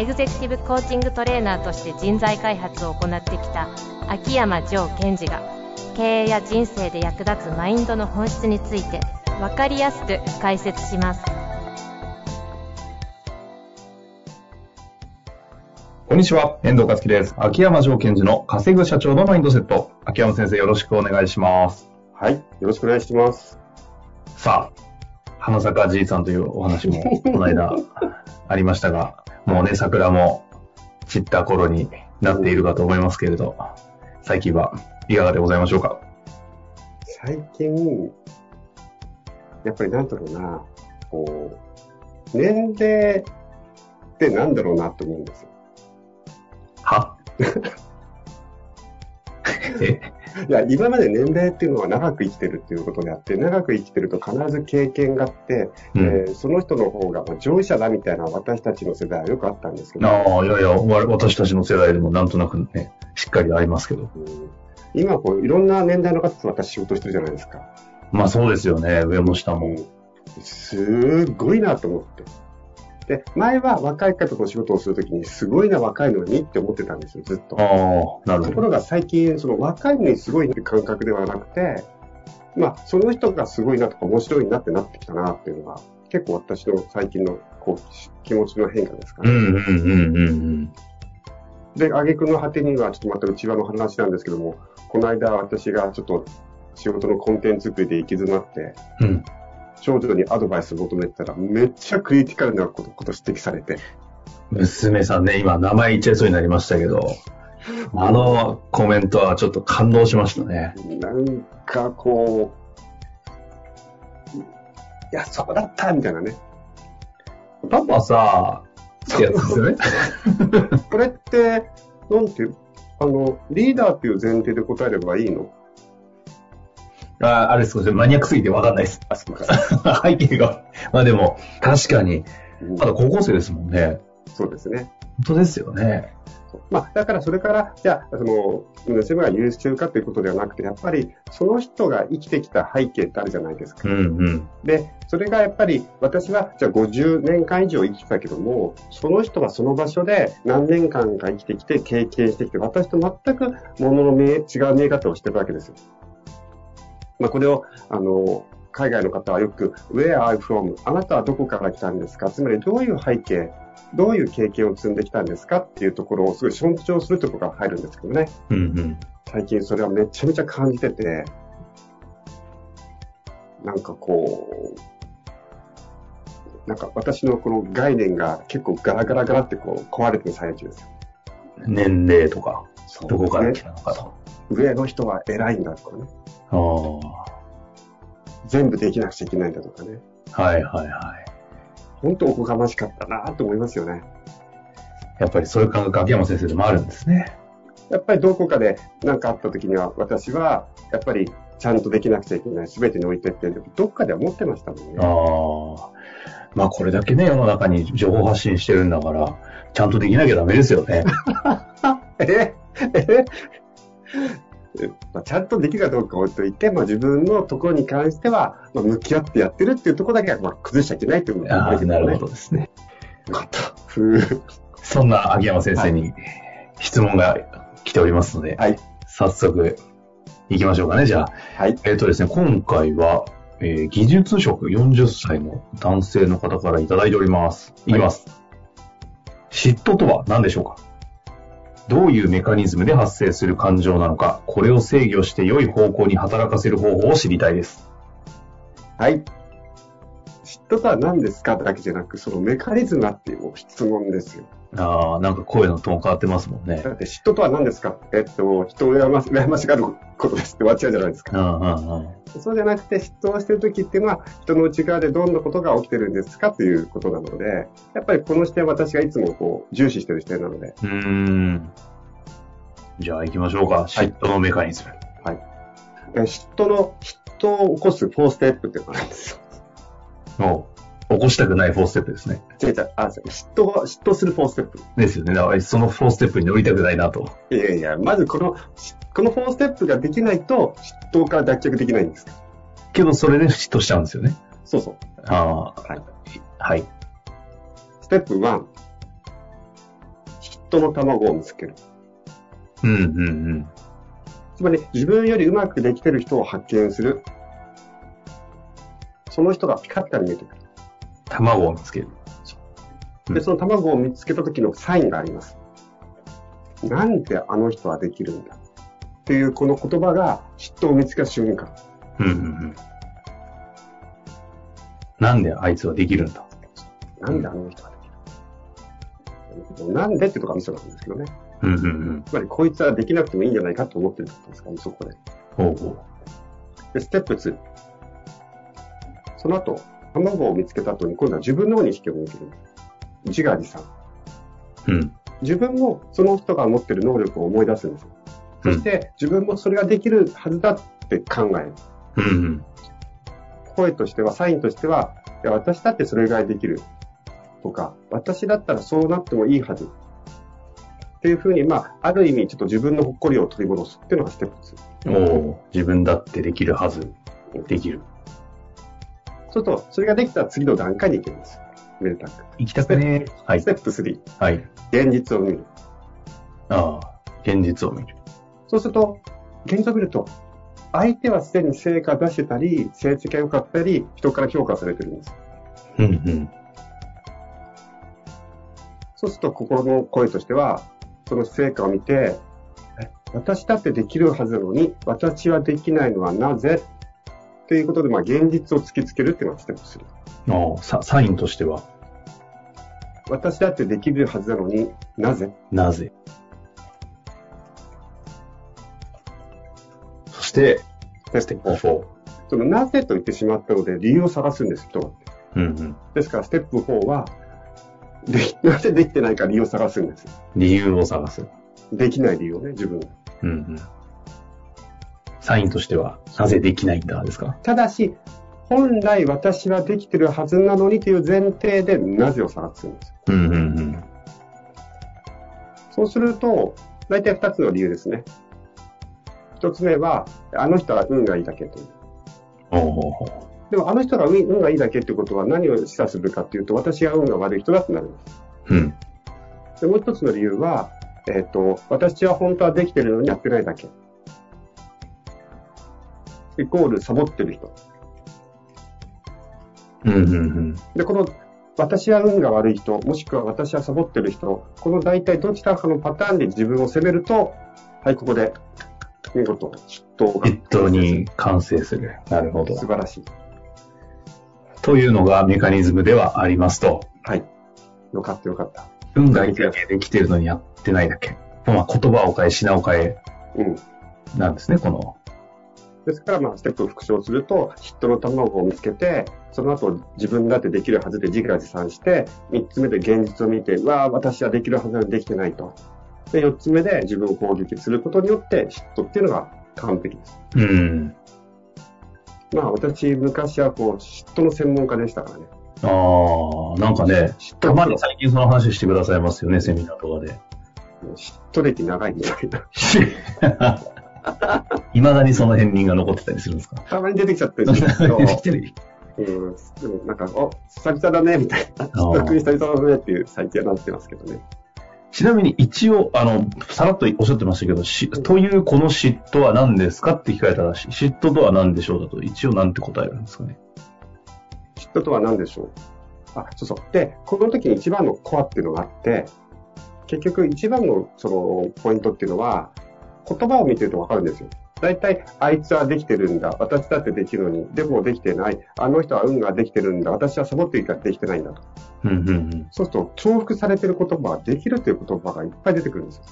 エグゼクティブコーチングトレーナーとして人材開発を行ってきた秋山城賢治が経営や人生で役立つマインドの本質について分かりやすく解説しますこんにちは、遠藤和樹です。秋山城賢治の稼ぐ社長のマインドセット。秋山先生よろしくお願いします。はい。よろしくお願いします。さあ、花坂じいさんというお話もこの間ありましたが、もうね、桜も散った頃になっているかと思いますけれど、最近はいかがでございましょうか？最近、やっぱりなんだろうな、こう、年齢ってなんだろうなと思うんですよ。は？え いや、今まで年齢っていうのは長く生きてるっていうことであって、長く生きてると必ず経験があって、うんえーその人の方がまあ上位者だみたいな私たちの世代はよくあったんですけど、ああ、いやいや、わ私たちの世代でもなんとなくね、しっかりありますけど。うん今こういろんな年代の方と私仕事してるじゃないですか。まあそうですよね、上も下も。すごいなと思って。で、前は若い方と仕事をするときに、すごいな若いのにって思ってたんですよ、ずっと。ところが最近、その若いのにすごいって感覚ではなくて、まあ、その人がすごいなとか面白いなってなってきたなっていうのが、結構私の最近のこう気持ちの変化ですかね。うんうんうんうんうん。で、挙句の果てには、ちょっとまた内輪の話なんですけども、この間私がちょっと仕事のコンテンツ作りで行き詰まって、うん。長女にアドバイスを求めてたら、めっちゃクリティカルなことこと指摘されて、娘さんね、今名前言っちゃいそうになりましたけど、あのコメントはちょっと感動しましたね。なんかこう、いや、そこだったみたいなね。パパさ、ってやつですよね。これって、なんていう、あの、リーダーっていう前提で答えればいいの？ああれですか、マニアックすぎてわかんないです。あ、そうか。背景が。まあでも、確かに、うんまだ高校生ですもんね。そうですね。本当ですよね。まあ、だからそれから、じゃあ、その、娘が優秀かということではなくて、やっぱり、その人が生きてきた背景ってあるじゃないですか。うんうん。で、それがやっぱり、私は、じゃあ50年間以上生きてたけども、その人はその場所で何年間か生きてきて、経験してきて、私と全くものの見え、違う見え方をしてるわけですよ。まあ、これを、あの、海外の方はよく、Where are you from? あなたはどこから来たんですか？つまり、どういう背景、どういう経験を積んできたんですか？っていうところをすごい尊重するところが入るんですけどね。うんうん。最近それはめちゃめちゃ感じてて、なんかこう、なんか私のこの概念が結構ガラガラガラってこう壊れてる最中ですよ。年齢とか、そうどこからね来たのかと。上の人は偉いんだとかね。ああ。全部できなくちゃいけないんだとかね。はいはいはい。本当おこがましかったなと思いますよね。やっぱりそういう感覚、秋山先生でもあるんですね。やっぱりどこかで何かあった時には私はやっぱりちゃんとできなくちゃいけない。全てにおいてって、どっかでは思ってましたもんね。ああ。まあこれだけね、世の中に情報発信してるんだから、ちゃんとできなきゃダメですよね。え え？まあ、ちゃんとできるかどうか置いといて、まあ、自分のところに関しては、まあ、向き合ってやってるっていうところだけは、まあ、崩しちゃいけないっていうことああ、なるほど。どですね。よかった。そんな秋山先生に質問が来ておりますので、はい。早速行きましょうかね、じゃあ。はい。えっ、とですね、今回は、えー技術職40歳の男性の方からいただいております。いきます。嫉妬とは何でしょうか？どういうメカニズムで発生する感情なのか、これを制御して良い方向に働かせる方法を知りたいです。はい。嫉妬とは何ですかだけじゃなく、そのメカニズムはっていう質問ですよ。ああ、なんか声のトーン変わってますもんね。だって嫉妬とは何ですかえっと、人を羨まし羨ましがることですって終わっちゃうじゃないですか。うんうんうん。そうじゃなくて、嫉妬をしてる時っていうのは、人の内側でどんなことが起きてるんですかということなので、やっぱりこの視点は私がいつもこう重視してる視点なので、うーん。じゃあ行きましょうか。嫉妬のメカニズム。え嫉妬の、嫉妬を起こす4ステップっていうのがあるんですよ。もう、起こしたくない4ステップですね。違う違う、あ、嫉妬が、嫉妬する4ステップ。ですよね。だからその4ステップに乗りたくないなと。いやいや、まずこの、しこの4ステップができないと、嫉妬から脱却できないんです。けど、それで嫉妬しちゃうんですよね。そうそう。ああ、はい。はい。ステップ1、嫉妬の卵を見つける。うんうんうん。つまり、自分よりうまくできてる人を発見する。その人がピカッと見えてくる。卵を見つける。うんで、その卵を見つけた時のサインがあります。なんであの人はできるんだっていうこの言葉が嫉妬を見つけた瞬間。うんうんうん。なんであいつはできるんだなんであの人はできるなんでってとこがミソなんですけどね。うんうんうん。つまり、こいつはできなくてもいいんじゃないかと思ってるってことですからね、そこで。ほうほで、ステップ2。その後、卵を見つけた後に、今度は自分の方に意識を向ける。自画自賛。う。うん。自分もその人が持ってる能力を思い出すんですよ。そして、自分もそれができるはずだって考える。うんうん。声としては、サインとしては、いや、私だってそれぐらいできる。とか、私だったらそうなってもいいはず。っていうふうに、まあ、ある意味、ちょっと自分のほっこりを取り戻すっていうのがステップ2。おお自分だってできるはず。できる。そうすると、それができたら次の段階に行けます。めでたく。行きたくねーはいス。テップ3、はい。現実を見る。ああ、現実を見る。そうすると、現実を見ると、相手はすでに成果出してたり、成績が良かったり、人から評価されてるんです。うんうん。そうすると、心の声としては、その成果を見て、え？私だってできるはずなのに、私はできないのはなぜ？ということで、まあ、現実を突きつけるっていうのがステップ3。ああ、ササインとしては、私だってできるはずなのになぜ？なぜ？そして、ステップ4。そのなぜと言ってしまったので、理由を探すんです、人は。うんうん。ですから、ステップ4は、で なぜできてないか理由を探すんです。理由を探す。できない理由をね、自分が。うんうん。サインとしては、なぜできないんだですか？ただし、本来私はできてるはずなのにという前提でなぜを探すんです。うんうんうん。そうすると、大体2つの理由ですね。1つ目は、あの人は運がいいだけという。でも、あの人が運運がいいだけってことは何を示唆するかっていうと、私が運が悪い人だってなります。う。うん。でもう一つの理由は、えっ、と、私は本当はできてるのにやってないだけ。イコールサボってる人。うんうんうん。で、この、私は運が悪い人、もしくは私はサボってる人、この大体どちらかのパターンで自分を責めると、はい、ここで、見事、嫉妬が。嫉妬に完成する。なるほど素。晴らしい。というのがメカニズムではありますと。はい。よかったよかった。運がいいだけできてるのにやってないだけ。まあ、言葉を変え、品を変えうん。なんですね、この。ですから、まあ、ステップを復唱すると、嫉妬の卵を見つけて、その後、自分だってできるはずで自画自賛して、三つ目で現実を見て、わあ、私はできるはずなのにできてないと。で、四つ目で自分を攻撃することによって、嫉妬っていうのが完璧です。うん。まあ、私、昔はこう、嫉妬の専門家でしたからね。ああ、なんかね、嫉たまに妬、最近その話してくださいますよね、セミナーとかで。嫉妬歴長いみたいな。い まだにその片鱗が残ってたりするんですか？たまに出てきちゃってるんですけど、出てきてるうん、でもなんか、お、久々だね、みたいな。嫉妬久々だねっていう最近はなってますけどね。ちなみに一応、あの、さらっとおっしゃってましたけど、しというこの嫉妬は何ですかって聞かれたら、し嫉妬とは何でしょうだと、一応何て答えるんですかね？嫉妬とは何でしょう？あ、そうそう。で、この時に一番のコアっていうのがあって、結局一番のそのポイントっていうのは、言葉を見てるとわかるんですよ。大体、あいつはできてるんだ。私だってできるのに。でもできてない。あの人は運ができてるんだ。私はサボっていいからできてないんだと。うんうんうん。そうすると、重複されてる言葉はできるという言葉がいっぱい出てくるんですよ。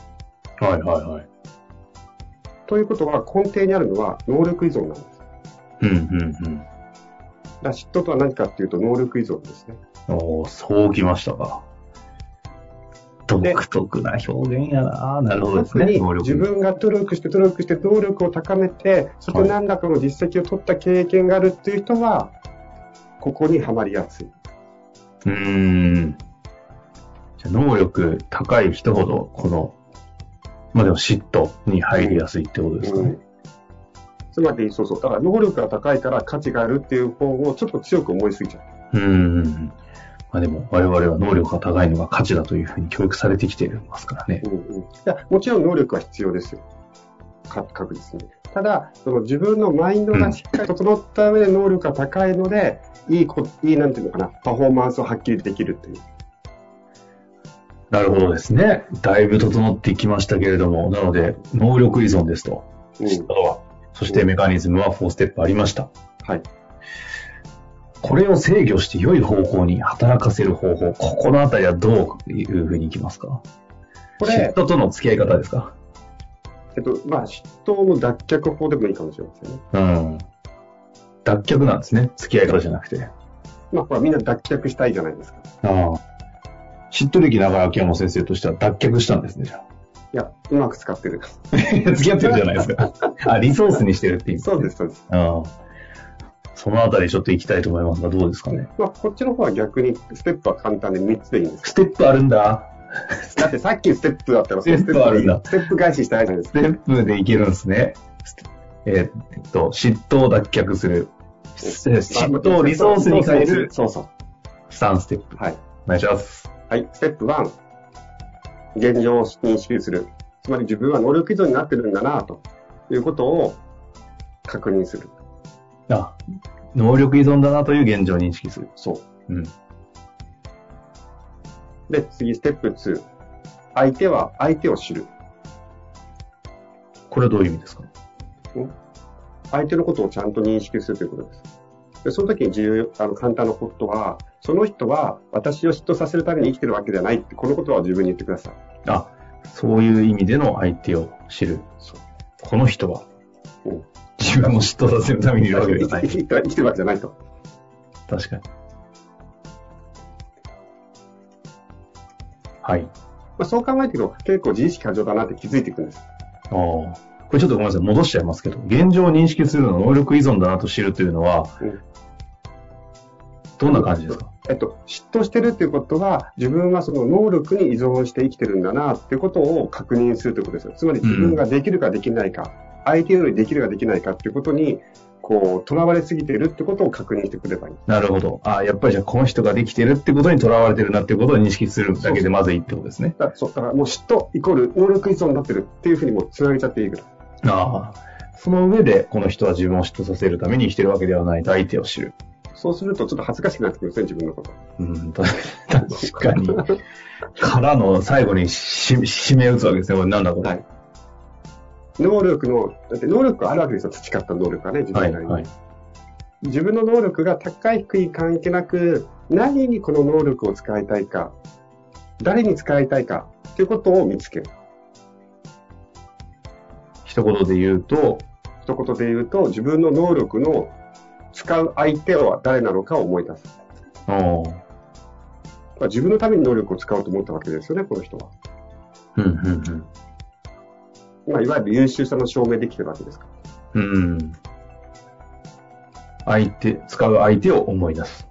はいはいはい。ということは、根底にあるのは能力依存なんです。うんうんだから嫉妬とは何かっていうと、能力依存ですね。うん。おーそうきましたか。独特な表現やな。なるほどですね。自分が努力して努力して能力を高めて、そこで何らかの実績を取った経験があるっていう人は、ここにはまりやすい。うーん。じゃあ能力高い人ほど、この、まあでも嫉妬に入りやすいってことですかね。うんつまり、そうそう。だから能力が高いから価値があるっていう方をちょっと強く思いすぎちゃう。うーん。まあでも我々は能力が高いのが価値だというふうに教育されてきていますからね。うんうん、いやもちろん能力は必要ですよ。か確実に。ただ、その自分のマインドがしっかり整った上で能力が高いので、いいこ、いい、なんていうのかな、パフォーマンスを発揮できるっていう。なるほどですね。だいぶ整ってきましたけれども、なので、能力依存ですと。うんあとは、そしてメカニズムは4ステップありました。はい。これを制御して良い方向に働かせる方法、ここのあたりはどういうふうにいきますか？これ嫉、妬との付き合い方ですか？えっと、まあ、嫉妬の脱却法でもいいかもしれませんね。うん。脱却なんですね。付き合い方じゃなくて。まあ、ほら、みんな脱却したいじゃないですか。ああ。嫉妬歴長ら秋山先生としては脱却したんですね、じゃいや、うまく使ってる。あ。付き合ってるじゃないですか。あ、リソースにしてるっていう、そうです、そうです。ああ。そのあたりちょっと行きたいと思いますが、どうですかね？まあ、こっちの方は逆に、ステップは簡単で3つでいいんです。ステップあるんだ。だってさっきステップだったら、ステップあるんだステップ返ししたいじゃないですか。ステップでいけるんですね。えーえっと、嫉妬を脱却する。嫉妬をリソースに変えるそうそう。3ステップ。はい。お願いします。はい。ステップ1。現状を認識する。つまり自分は能力依存になってるんだな、ということを確認する。あ、能力依存だなという現状を認識する。そう。うん。で、次、ステップ2。相手は相手を知る。これはどういう意味ですか？相手のことをちゃんと認識するということです。でその時に重要、あの、簡単なことは、その人は私を嫉妬させるために生きてるわけではないって、このことは自分に言ってください。あ、そういう意味での相手を知る。この人はうん、自分を嫉妬させるためにいるわけではない。生きてるわけじゃないと。確かに。はい。まあ、そう考えていくと結構自意識過剰だなって気づいていくんです。ああ。これちょっとごめんなさい。戻しちゃいますけど、現状を認識するのは能力依存だなと知るというのは、うんどんな感じですか？えっと、嫉妬してるっていうことは、自分はその能力に依存して生きてるんだなっていうことを確認するということですよ。つまり自分ができるかできないか、相手よりできるかできないかっていうことに、こう、囚われすぎてるってことを確認してくればいい。なるほど。ああ、やっぱりじゃあこの人ができてるってことにとらわれてるなっていうことを認識するだけでまずいいってことですね。だそうだからもう嫉妬イコール能力依存になってるっていうふうにもうつなげちゃっていいぐらい。ああ。その上で、この人は自分を嫉妬させるために生きてるわけではないと相手を知る。そうするとちょっと恥ずかしくなってくるんですね、自分のこと。うん、た 確かに。からの最後にし締め打つわけですね。これなんだこれ。はい能力の、だって能力があるわけですよ、培った能力がね、自はい、分なりに。はい。自分の能力が高い低い関係なく、何にこの能力を使いたいか、誰に使いたいかということを見つける。一言で言うと、一言で言うと、自分の能力の使う相手は誰なのかを思い出す。自分のために能力を使おうと思ったわけですよね、この人は。うん、うん、まあ、いわゆる優秀さの証明できてるわけですか？ら。うん。うん。相手、使う相手を思い出す。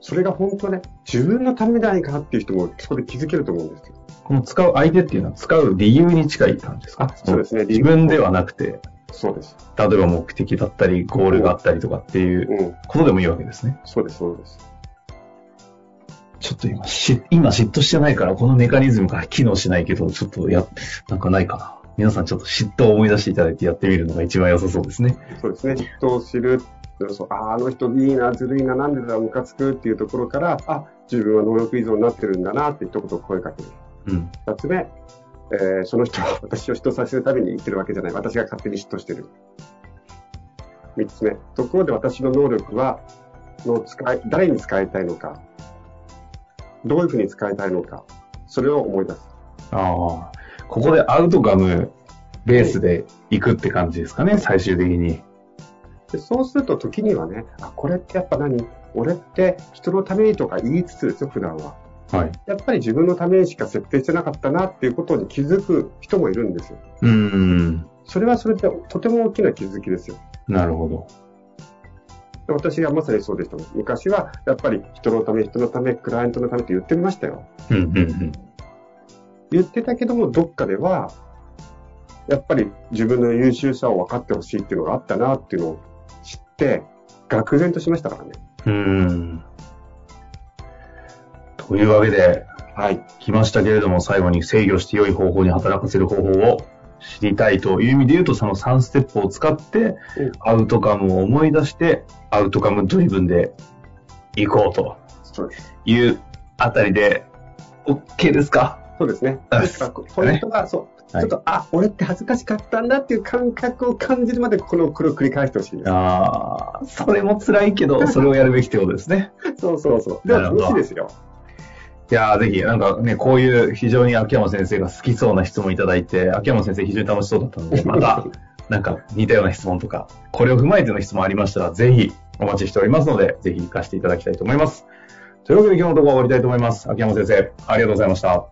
それが本当ね、自分のためじゃないかなっていう人もそこで気づけると思うんですよ。この使う相手っていうのは使う理由に近い感じですか？あそうですね自分ではなくて、そうです。例えば目的だったり、ゴールがあったりとかっていううん。ことでもいいわけですね。そうです、そうです。ちょっと今、し今嫉妬してないから、このメカニズムが機能しないけど、ちょっとや、なんかないかな。皆さんちょっと嫉妬を思い出していただいてやってみるのが一番良さそうですね。そうですね。嫉妬を知る。そうああの人いいな、ずるいな、なんでだ、ムカつくっていうところから、あ、自分は能力依存になってるんだなって一言声かける。うん。二つ目、えーその人は私を嫉妬させるために生きてるわけじゃない。私が勝手に嫉妬してる。三つ目、ところで私の能力は、の使い、誰に使いたいのか、どういうふうに使いたいのか、それを思い出す。ああ。ここでアウトカムベースで行くって感じですかね、最終的に。でそうすると時にはね、あ、これってやっぱ何？俺って人のためにとか言いつつですよ、普段は。はい。やっぱり自分のためにしか設定してなかったなっていうことに気づく人もいるんですよ。うーん。それはそれでとても大きな気づきですよ。なるほど。私はまさにそうでしたもん。昔はやっぱり人のため、人のため、クライアントのためって言ってましたよ。うん、うん、うん。言ってたけども、どっかでは、やっぱり自分の優秀さを分かってほしいっていうのがあったなっていうのを知って、愕然としましたからね。うーん。というわけで、はい。来ましたけれども、最後に制御して良い方法に働かせる方法を知りたいという意味で言うと、その3ステップを使ってうん、アウトカムを思い出して、アウトカムドリブンで行こうと。いうあたりで、OK ですか？そうですね。あですからポイントが、そう。はいちょっと、あ、俺って恥ずかしかったんだっていう感覚を感じるまで、このこれを繰り返してほしいです。ああ、それも辛いけど、それをやるべきってことですね。そうそうそう。でも楽しいですよ。いやーぜひ、なんかね、こういう非常に秋山先生が好きそうな質問いただいて、秋山先生非常に楽しそうだったので、また、なんか似たような質問とか、これを踏まえての質問ありましたら、ぜひお待ちしておりますので、ぜひ活かしていただきたいと思います。というわけで今日のところは終わりたいと思います。秋山先生、ありがとうございました。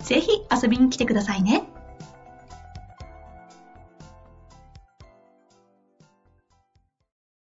ぜひ遊びに来てくださいね。